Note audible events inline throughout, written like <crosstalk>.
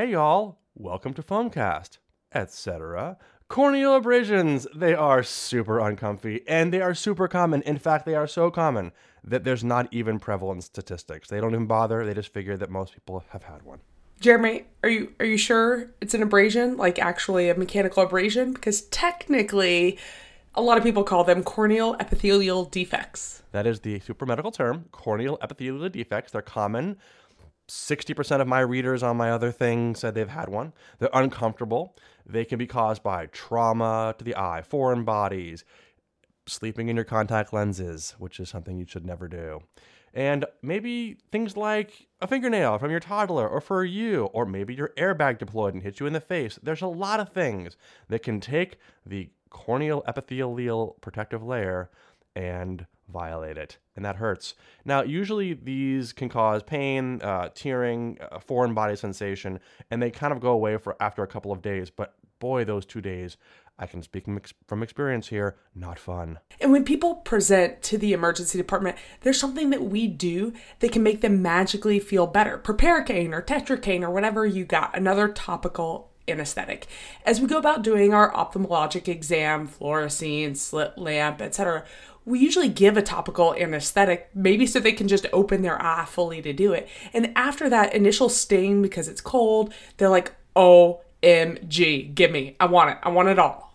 Hey y'all, welcome to Foamcast, etc. Corneal abrasions, they are super uncomfy and they are super common. In fact, they are so common that there's not even prevalence statistics. They don't even bother, they just figure that most people have had one. Jeremy, are you are you sure it's an abrasion, like actually a mechanical abrasion? Because technically, a lot of people call them corneal epithelial defects. That is the super medical term, corneal epithelial defects. They're common. 60% of my readers on my other thing said they've had one. They're uncomfortable. They can be caused by trauma to the eye, foreign bodies, sleeping in your contact lenses, which is something you should never do. And maybe things like a fingernail from your toddler or for you, or maybe your airbag deployed and hit you in the face. There's a lot of things that can take the corneal epithelial protective layer and violate it, and that hurts. Now, usually these can cause pain, uh, tearing, a foreign body sensation, and they kind of go away for after a couple of days. But boy, those two days, I can speak from experience here, not fun. And when people present to the emergency department, there's something that we do that can make them magically feel better. Proparacaine or tetracaine or whatever you got, another topical anesthetic. As we go about doing our ophthalmologic exam, fluorescein, slit lamp, etc., we usually give a topical anesthetic, maybe so they can just open their eye fully to do it. And after that initial sting, because it's cold, they're like, OMG, give me. I want it. I want it all.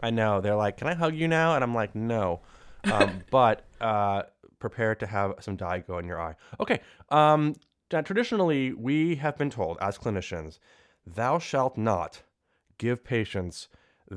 I know. They're like, can I hug you now? And I'm like, no. Um, <laughs> but uh, prepare to have some dye go in your eye. Okay. Um, traditionally, we have been told as clinicians, thou shalt not give patients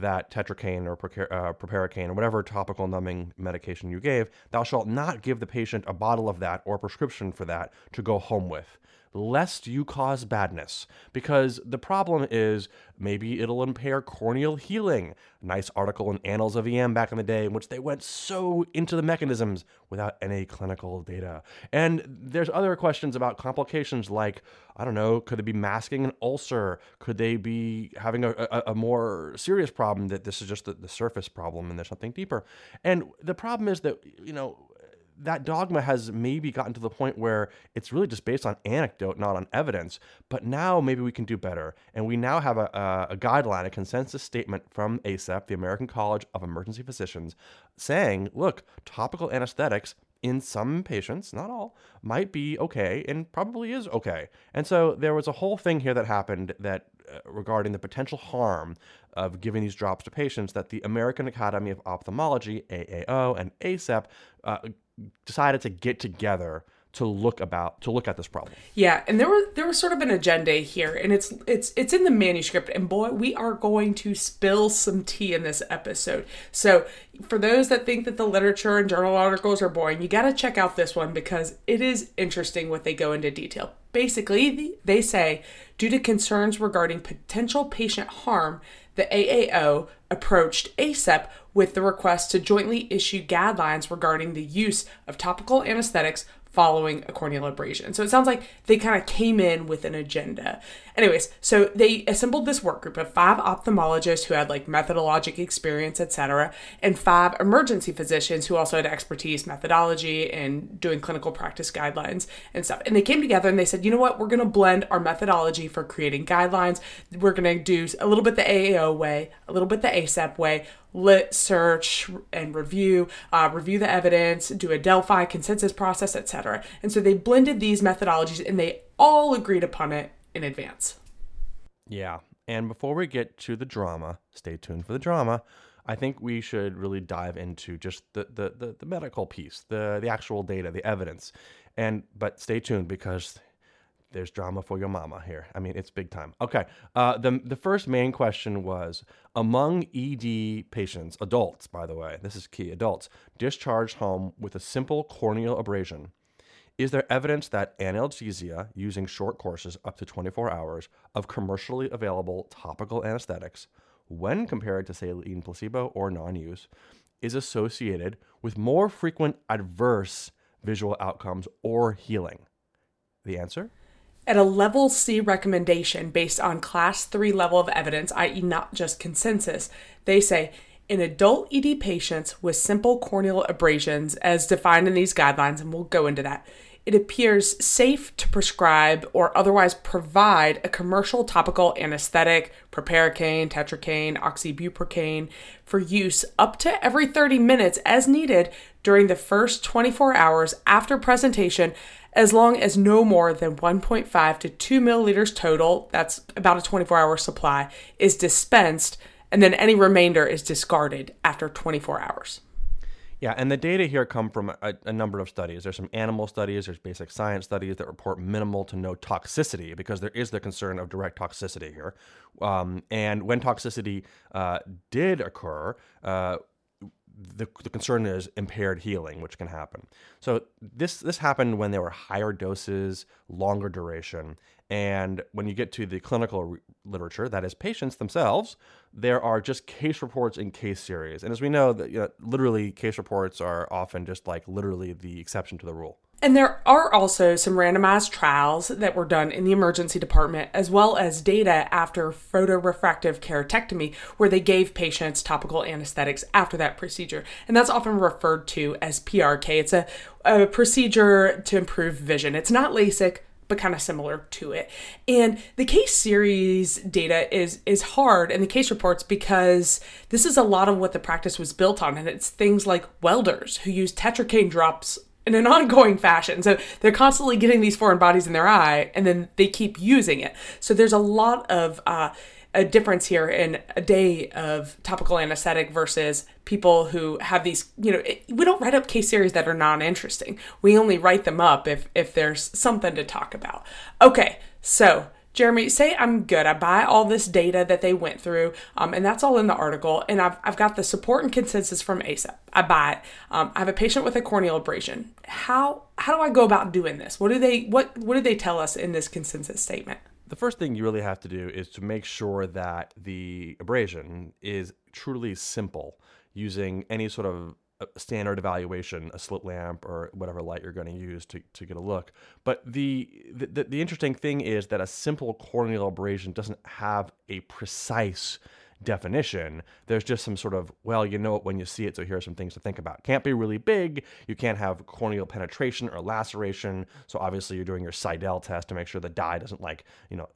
that tetracaine or uh, proparacaine or whatever topical numbing medication you gave, thou shalt not give the patient a bottle of that or prescription for that to go home with lest you cause badness. Because the problem is maybe it'll impair corneal healing. Nice article in Annals of EM back in the day in which they went so into the mechanisms without any clinical data. And there's other questions about complications like, I don't know, could they be masking an ulcer? Could they be having a, a, a more serious problem that this is just the, the surface problem and there's something deeper? And the problem is that, you know, that dogma has maybe gotten to the point where it's really just based on anecdote, not on evidence. But now maybe we can do better. And we now have a, a, a, guideline, a consensus statement from ACEP, the American College of Emergency Physicians, saying, look, topical anesthetics in some patients, not all, might be okay and probably is okay. And so there was a whole thing here that happened that uh, regarding the potential harm of giving these drops to patients that the American Academy of Ophthalmology, AAO, and ACEP uh, decided to get together to look about to look at this problem. Yeah, and there was there was sort of an agenda here, and it's it's it's in the manuscript. And boy, we are going to spill some tea in this episode. So for those that think that the literature and journal articles are boring, you got to check out this one because it is interesting what they go into detail. Basically, they say due to concerns regarding potential patient harm, the AAO approached ACEP with the request to jointly issue guidelines regarding the use of topical anesthetics following a corneal abrasion. So it sounds like they kind of came in with an agenda. Anyways, so they assembled this work group of five ophthalmologists who had like methodologic experience, etc., and five emergency physicians who also had expertise, methodology, and doing clinical practice guidelines and stuff. And they came together and they said, you know what, we're going to blend our methodology for creating guidelines. We're going to do a little bit the AAO way, a little bit the ACEP way lit search and review, uh, review the evidence, do a Delphi consensus process, etc. And so they blended these methodologies and they all agreed upon it in advance. Yeah. And before we get to the drama, stay tuned for the drama. I think we should really dive into just the, the, the, the medical piece, the, the actual data, the evidence. And but stay tuned because there's drama for your mama here. I mean, it's big time. Okay. Uh, the, the first main question was among ED patients, adults, by the way, this is key, adults, discharged home with a simple corneal abrasion, is there evidence that analgesia using short courses up to 24 hours of commercially available topical anesthetics, when compared to saline placebo or non use, is associated with more frequent adverse visual outcomes or healing? The answer? At a level C recommendation based on class 3 level of evidence, i.e., not just consensus, they say in adult ED patients with simple corneal abrasions, as defined in these guidelines, and we'll go into that, it appears safe to prescribe or otherwise provide a commercial topical anesthetic, proparacaine, tetracaine, oxybuprocaine, for use up to every 30 minutes as needed during the first 24 hours after presentation, as long as no more than 1.5 to 2 milliliters total, that's about a 24 hour supply, is dispensed, and then any remainder is discarded after 24 hours. Yeah, and the data here come from a, a, number of studies. There's some animal studies, there's basic science studies that report minimal to no toxicity because there is the concern of direct toxicity here. Um, and when toxicity uh, did occur, uh, the, the concern is impaired healing, which can happen. So this this happened when there were higher doses, longer duration, and when you get to the clinical re- literature, that is patients themselves, there are just case reports in case series. And as we know, that you know, literally case reports are often just like literally the exception to the rule. And there are also some randomized trials that were done in the emergency department, as well as data after photorefractive keratectomy, where they gave patients topical anesthetics after that procedure. And that's often referred to as PRK. It's a, a procedure to improve vision. It's not LASIK, but kind of similar to it. And the case series data is is hard and the case reports because this is a lot of what the practice was built on and it's things like welders who use tetracaine drops in an ongoing fashion. So they're constantly getting these foreign bodies in their eye and then they keep using it. So there's a lot of uh, a difference here in a day of topical anesthetic versus people who have these you know it, we don't write up case series that are non-interesting we only write them up if if there's something to talk about okay so Jeremy, say I'm good. I buy all this data that they went through, um, and that's all in the article. And I've, I've got the support and consensus from ACEP. I buy it. Um, I have a patient with a corneal abrasion. How how do I go about doing this? What do they what what do they tell us in this consensus statement? the first thing you really have to do is to make sure that the abrasion is truly simple using any sort of uh, standard evaluation, a slit lamp or whatever light you're going to use to, to get a look. But the, the the interesting thing is that a simple corneal abrasion doesn't have a precise definition. There's just some sort of, well, you know it when you see it, so here are some things to think about. Can't be really big. You can't have corneal penetration or laceration. So obviously you're doing your Seidel test to make sure the dye doesn't like, you know,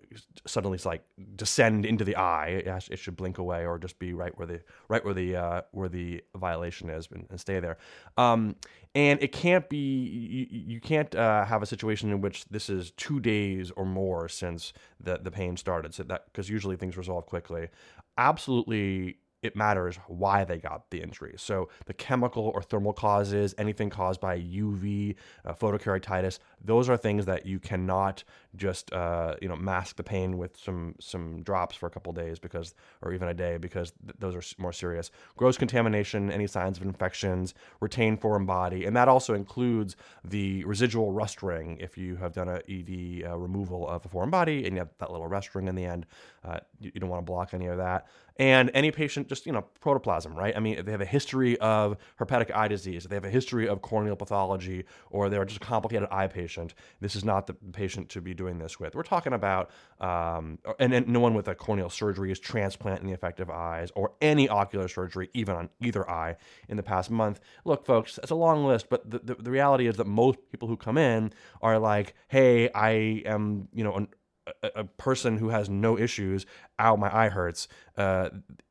suddenly like descend into the eye. It, should blink away or just be right where the right where the uh, where the violation is and, and stay there. Um, and it can't be you, you can't uh, have a situation in which this is two days or more since the the pain started. So that because usually things resolve quickly absolutely it matters why they got the injury. So the chemical or thermal causes, anything caused by UV, uh, photokeratitis, those are things that you cannot just uh, you know mask the pain with some some drops for a couple days because or even a day because th- those are more serious. Gross contamination, any signs of infections, retained foreign body, and that also includes the residual rust ring. If you have done a ED uh, removal of a foreign body and you have that little rust ring in the end, uh, you, you don't want to block any of that. And any patient, just you know, protoplasm, right? I mean, if they have a history of herpetic eye disease, they have a history of corneal pathology, or they're just complicated eye patient. This is not the patient to be doing this with. We're talking about, um, and, and no one with a corneal surgery is transplanting the affected eyes, or any ocular surgery, even on either eye, in the past month. Look, folks, it's a long list, but the, the, the reality is that most people who come in are like, hey, I am, you know, a, a, person who has no issues, ow, my eye hurts, uh,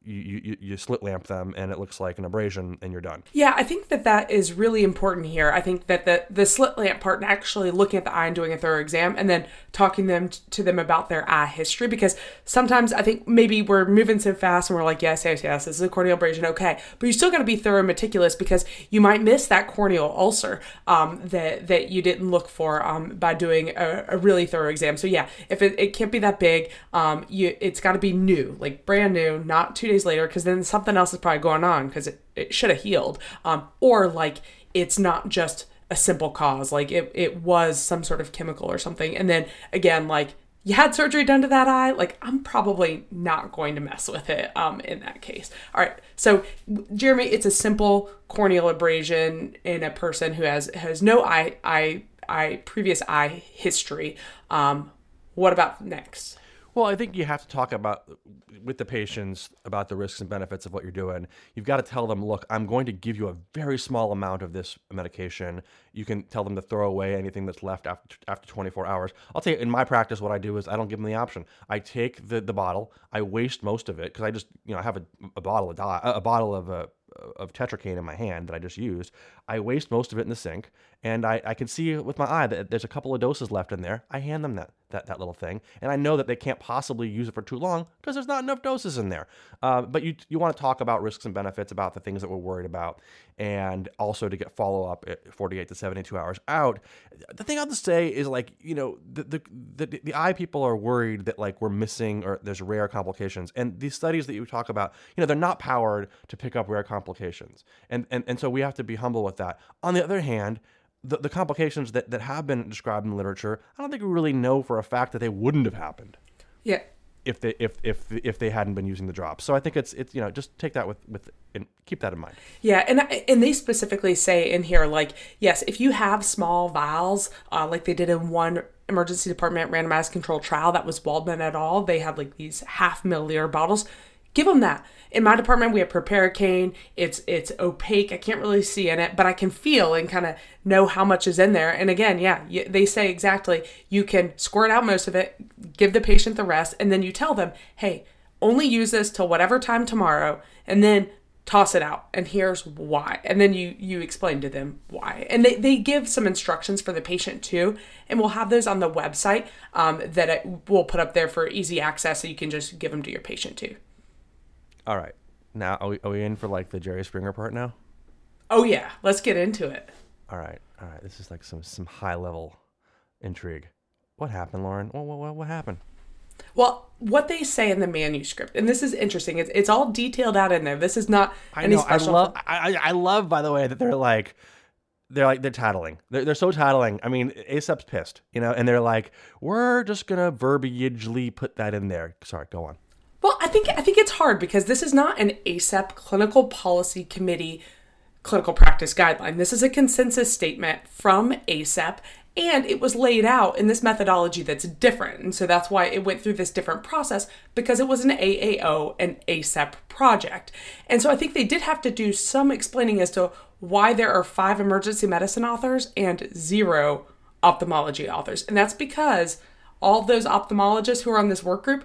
you, you, you slit lamp them and it looks like an abrasion and you're done. Yeah, I think that that is really important here. I think that the, the slit lamp part and actually looking at the eye and doing a thorough exam and then talking them to them about their eye history because sometimes I think maybe we're moving so fast and we're like, yes, yes, yes, this is a corneal abrasion, okay. But you still got to be thorough and meticulous because you might miss that corneal ulcer um, that, that you didn't look for um, by doing a, a, really thorough exam. So yeah, if it, it can't be that big, um, you it's got to be new, like brand new, not two days later, because then something else is probably going on because it, it should have healed. Um, or like it's not just a simple cause, like it, it was some sort of chemical or something. And then again, like you had surgery done to that eye, like I'm probably not going to mess with it um, in that case. All right, so Jeremy, it's a simple corneal abrasion in a person who has has no eye eye eye previous eye history. Um, what about next? Well, I think you have to talk about with the patients about the risks and benefits of what you're doing. You've got to tell them, look, I'm going to give you a very small amount of this medication. You can tell them to throw away anything that's left after after 24 hours. I'll tell you, in my practice, what I do is I don't give them the option. I take the, the bottle, I waste most of it because I just you know I have a, a bottle of di- a bottle of a of tetracaine in my hand that I just used. I waste most of it in the sink, and I, I can see with my eye that there's a couple of doses left in there. I hand them that that, that little thing, and I know that they can't possibly use it for too long because there's not enough doses in there. Uh, but you you want to talk about risks and benefits about the things that we're worried about, and also to get follow up at 48 to 72 hours out. The thing I'll just say is like you know the the the, the eye people are worried that like we're missing or there's rare complications, and these studies that you talk about, you know, they're not powered to pick up rare complications, and and and so we have to be humble with that. On the other hand the, the complications that, that have been described in literature, I don't think we really know for a fact that they wouldn't have happened. Yeah. If they if if if they hadn't been using the drops, so I think it's it's you know just take that with with and keep that in mind. Yeah, and and they specifically say in here like yes, if you have small vials, uh, like they did in one emergency department randomized controlled trial that was Waldman et al. They had like these half milliliter bottles. Give them that in my department we have proparacaine it's it's opaque. I can't really see in it but i can feel and kind of know how much is in there. And again yeah they say exactly you can squirt out most of it give the patient the rest and then you tell them hey only use this till whatever time tomorrow and then toss it out and here's why. And then you you explain to them why. And they, they give some instructions for the patient too and we'll have those on the website um, that it, we'll put up there for easy access so you can just give them to your patient too all right. Now, are we, are we in for like the Jerry Springer part now? Oh yeah, let's get into it. All right. All right. This is like some some high level intrigue. What happened, Lauren? What what what happened? Well, what they say in the manuscript, and this is interesting. It's it's all detailed out in there. This is not. I know. I love. I I love. By the way, that they're like. They're like they're tattling. They're, they're so tattling. I mean, ACEP's pissed, you know, and they're like, "We're just gonna verbiagely put that in there." Sorry, go on. Well, I think I think it's hard because this is not an ACEP clinical policy committee clinical practice guideline. This is a consensus statement from ACEP and it was laid out in this methodology that's different. And so that's why it went through this different process because it was an AAO and ACEP project. And so I think they did have to do some explaining as to why there are five emergency medicine authors and zero ophthalmology authors. And that's because all those ophthalmologists who are on this work group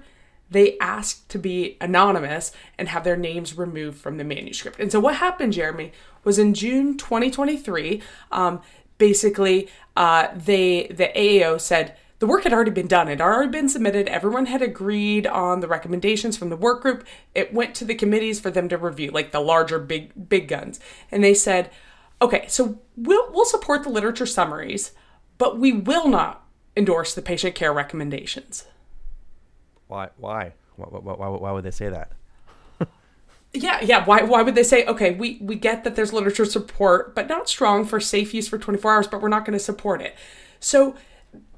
they asked to be anonymous and have their names removed from the manuscript. And so what happened, Jeremy, was in June 2023, um, basically uh, they the AAO said the work had already been done. It had already been submitted. Everyone had agreed on the recommendations from the work group. It went to the committees for them to review, like the larger big big guns. And they said, okay, so we'll we'll support the literature summaries, but we will not endorse the patient care recommendations. Why? Why? Why, why, why would they say that? yeah, yeah. Why, why would they say, okay, we, we get that there's literature support, but not strong for safe use for 24 hours, but we're not going to support it. So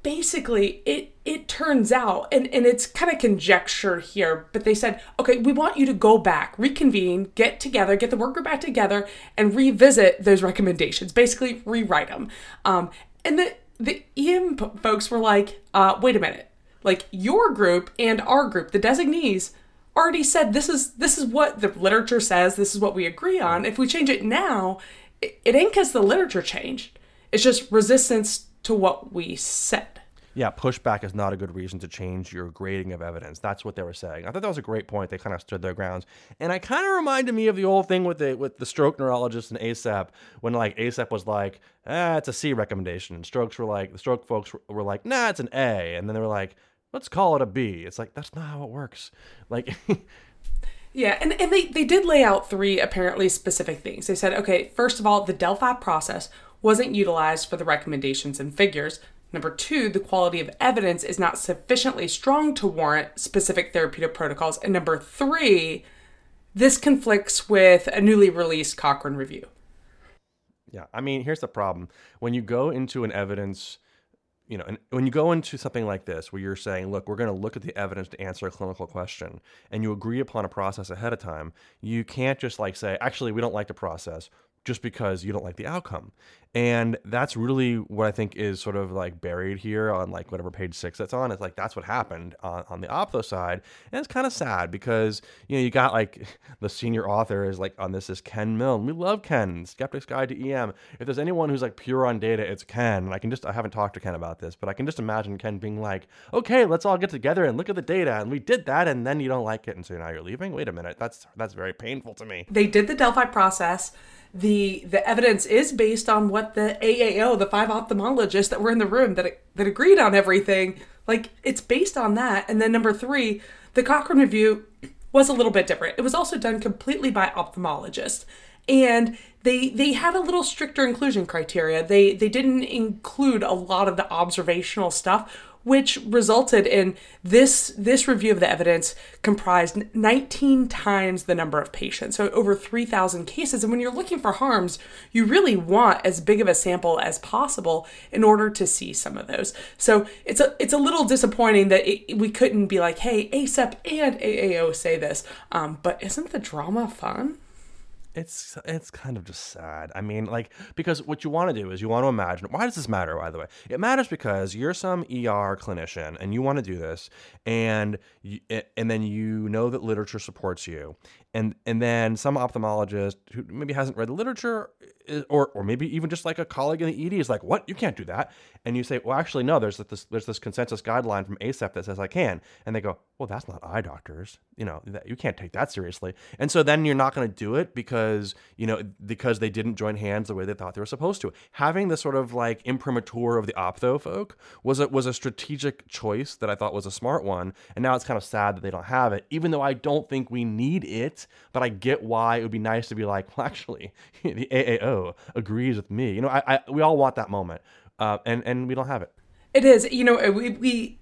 basically, it, it turns out, and, and it's kind of conjecture here, but they said, okay, we want you to go back, reconvene, get together, get the work group back together, and revisit those recommendations, basically rewrite them. Um, and the, the EM folks were like, uh, wait a minute like your group and our group, the designees, already said this is this is what the literature says, this is what we agree on. If we change it now, it, it ain't because the literature changed. It's just resistance to what we said. Yeah, pushback is not a good reason to change your grading of evidence. That's what they were saying. I thought that was a great point. They kind of stood their grounds, and I kind of reminded me of the old thing with the with the stroke neurologist and ACEP when like ACEP was like, ah, it's a C recommendation, and strokes were like the stroke folks were like, nah, it's an A, and then they were like, let's call it a B. It's like that's not how it works. Like <laughs> Yeah, and, and they, they did lay out three apparently specific things. They said, okay, first of all, the Delphi process wasn't utilized for the recommendations and figures. Number two, the quality of evidence is not sufficiently strong to warrant specific therapeutic protocols. And number three, this conflicts with a newly released Cochrane review. Yeah, I mean, here's the problem. When you go into an evidence you know, and when you go into something like this, where you're saying, look, we're going to look at the evidence to answer a clinical question, and you agree upon a process ahead of time, you can't just like say, actually, we don't like the process. Just because you don't like the outcome. And that's really what I think is sort of like buried here on like whatever page six that's on. It's like that's what happened on, on the optho side. And it's kind of sad because, you know, you got like <laughs> the senior author is like on this is Ken Milne. We love Ken, Skeptic's Guide to EM. If there's anyone who's like pure on data, it's Ken. And I can just, I haven't talked to Ken about this, but I can just imagine Ken being like, okay, let's all get together and look at the data. And we did that. And then you don't like it. And so now you're leaving. Wait a minute. That's, that's very painful to me. They did the Delphi process the the evidence is based on what the AAO, the five ophthalmologists that were in the room that that agreed on everything. Like it's based on that. And then number three, the Cochrane review was a little bit different. It was also done completely by ophthalmologists, and they they had a little stricter inclusion criteria. They they didn't include a lot of the observational stuff which resulted in this this review of the evidence comprised 19 times the number of patients so over 3000 cases. And when you're looking for harms you really want as big of a sample as possible in order to see some of those. So it's a it's a little disappointing that it, we couldn't be like hey acep and aao say this um, but isn't the drama fun it's it's kind of just sad. I mean, like because what you want to do is you want to imagine. Why does this matter? By the way, it matters because you're some ER clinician and you want to do this, and you, and then you know that literature supports you, and and then some ophthalmologist who maybe hasn't read the literature eh, eh, or or maybe even just like a colleague in the ED is like, "What? You can't do that." And you say, "Well, actually, no. There's this there's this consensus guideline from ACEP that says I can." And they go, "Well, that's not eye doctors. You know, that, you can't take that seriously." And so then you're not going to do it because you know because they didn't join hands the way they thought they were supposed to. Having the sort of like imprimatur of the optho folk was a was a strategic choice that I thought was a smart one. And now it's kind of sad that they don't have it, even though I don't think we need it. But I get why it would be nice to be like, well, actually, <laughs> the AAO agrees with me. You know, I, I we all want that moment, uh, and and we don't have it. It is. You know, we we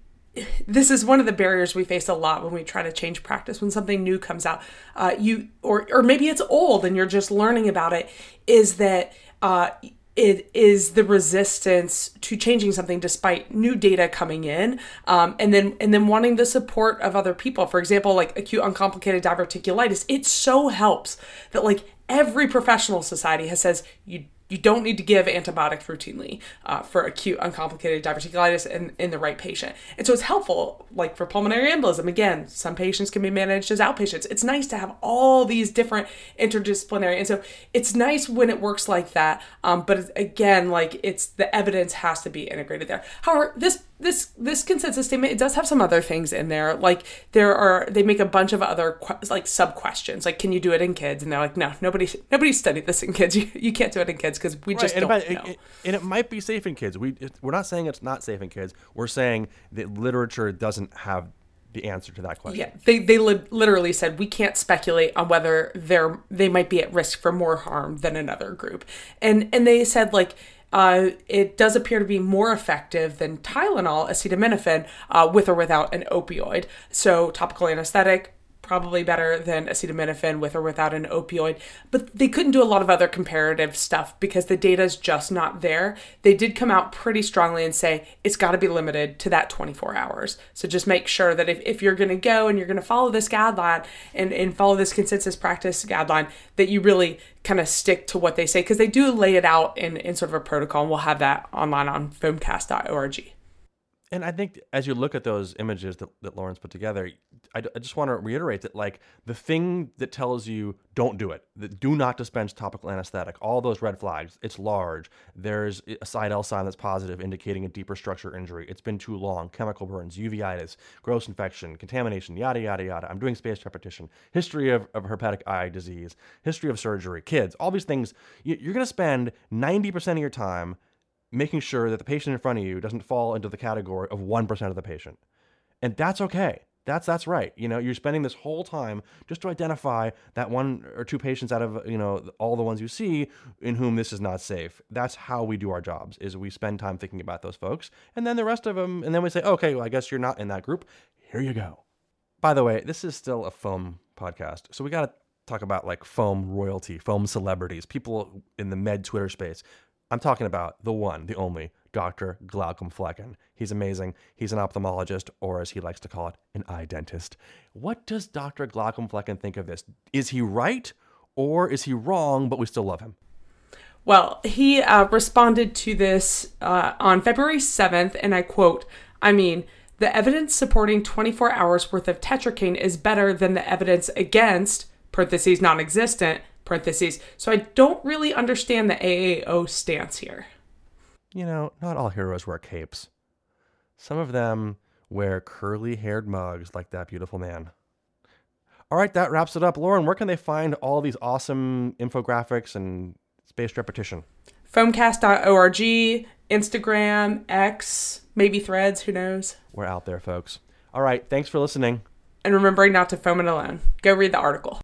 this is one of the barriers we face a lot when we try to change practice when something new comes out uh, you or or maybe it's old and you're just learning about it is that uh, it is the resistance to changing something despite new data coming in um, and then and then wanting the support of other people. For example like acute uncomplicated diverticulitis it so helps that like every professional society has says you you don't need to give antibiotics routinely uh, for acute uncomplicated diverticulitis in, in the right patient. And so it's helpful, like for pulmonary embolism. Again, some patients can be managed as outpatients. It's nice to have all these different interdisciplinary. And so it's nice when it works like that. Um, but again, like it's the evidence has to be integrated there. However, this this this consensus statement it does have some other things in there. Like there are they make a bunch of other like sub questions. Like can you do it in kids? And they're like no nobody nobody studied this in kids. <laughs> You, you can't do it in kids because we right. just and don't it, know. It, and it might be safe in kids. We we're not saying it's not safe in kids. We're saying that literature doesn't have the answer to that question. Yeah they they li- literally said we can't speculate on whether they're they might be at risk for more harm than another group. And and they said like uh, it does appear to be more effective than Tylenol, acetaminophen, uh, with or without an opioid. So, topical anesthetic, probably better than acetaminophen with or without an opioid. But they couldn't do a lot of other comparative stuff because the data is just not there. They did come out pretty strongly and say it's got to be limited to that 24 hours. So just make sure that if, if you're going to go and you're going to follow this guideline and, and follow this consensus practice guideline, that you really kind of stick to what they say because they do lay it out in, in sort of a protocol. And we'll have that online on foamcast.org. And I think as you look at those images that, that Lauren put together, I, I just want to reiterate that like the thing that tells you don't do it, that do not dispense topical anesthetic, all those red flags, it's large. There's a Seidel sign that's positive indicating a deeper structure injury. It's been too long, chemical burns, uveitis, gross infection, contamination, yada, yada, yada. I'm doing spaced repetition, history of, of herpetic eye disease, history of surgery, kids, all these things. You're going to spend 90% of your time making sure that the patient in front of you doesn't fall into the category of 1% of the patient. And that's okay. That's that's right. You know, you're spending this whole time just to identify that one or two patients out of, you know, all the ones you see in whom this is not safe. That's how we do our jobs. Is we spend time thinking about those folks and then the rest of them and then we say, "Okay, well, I guess you're not in that group. Here you go." By the way, this is still a foam podcast. So we got to talk about like foam royalty, foam celebrities, people in the med Twitter space. I'm talking about the one, the only Dr. Glaucomflecken. He's amazing. He's an ophthalmologist, or as he likes to call it, an eye dentist. What does Dr. Glaucomflecken think of this? Is he right, or is he wrong, but we still love him? Well, he uh, responded to this uh, on February 7th, and I quote, I mean, the evidence supporting 24 hours worth of tetracaine is better than the evidence against, parentheses, non existent, parentheses. So I don't really understand the AAO stance here. You know, not all heroes wear capes. Some of them wear curly haired mugs like that beautiful man. All right, that wraps it up. Lauren, where can they find all these awesome infographics and spaced repetition? Foamcast.org, Instagram, X, maybe threads, who knows? We're out there, folks. All right, thanks for listening. And remembering not to foam it alone. Go read the article.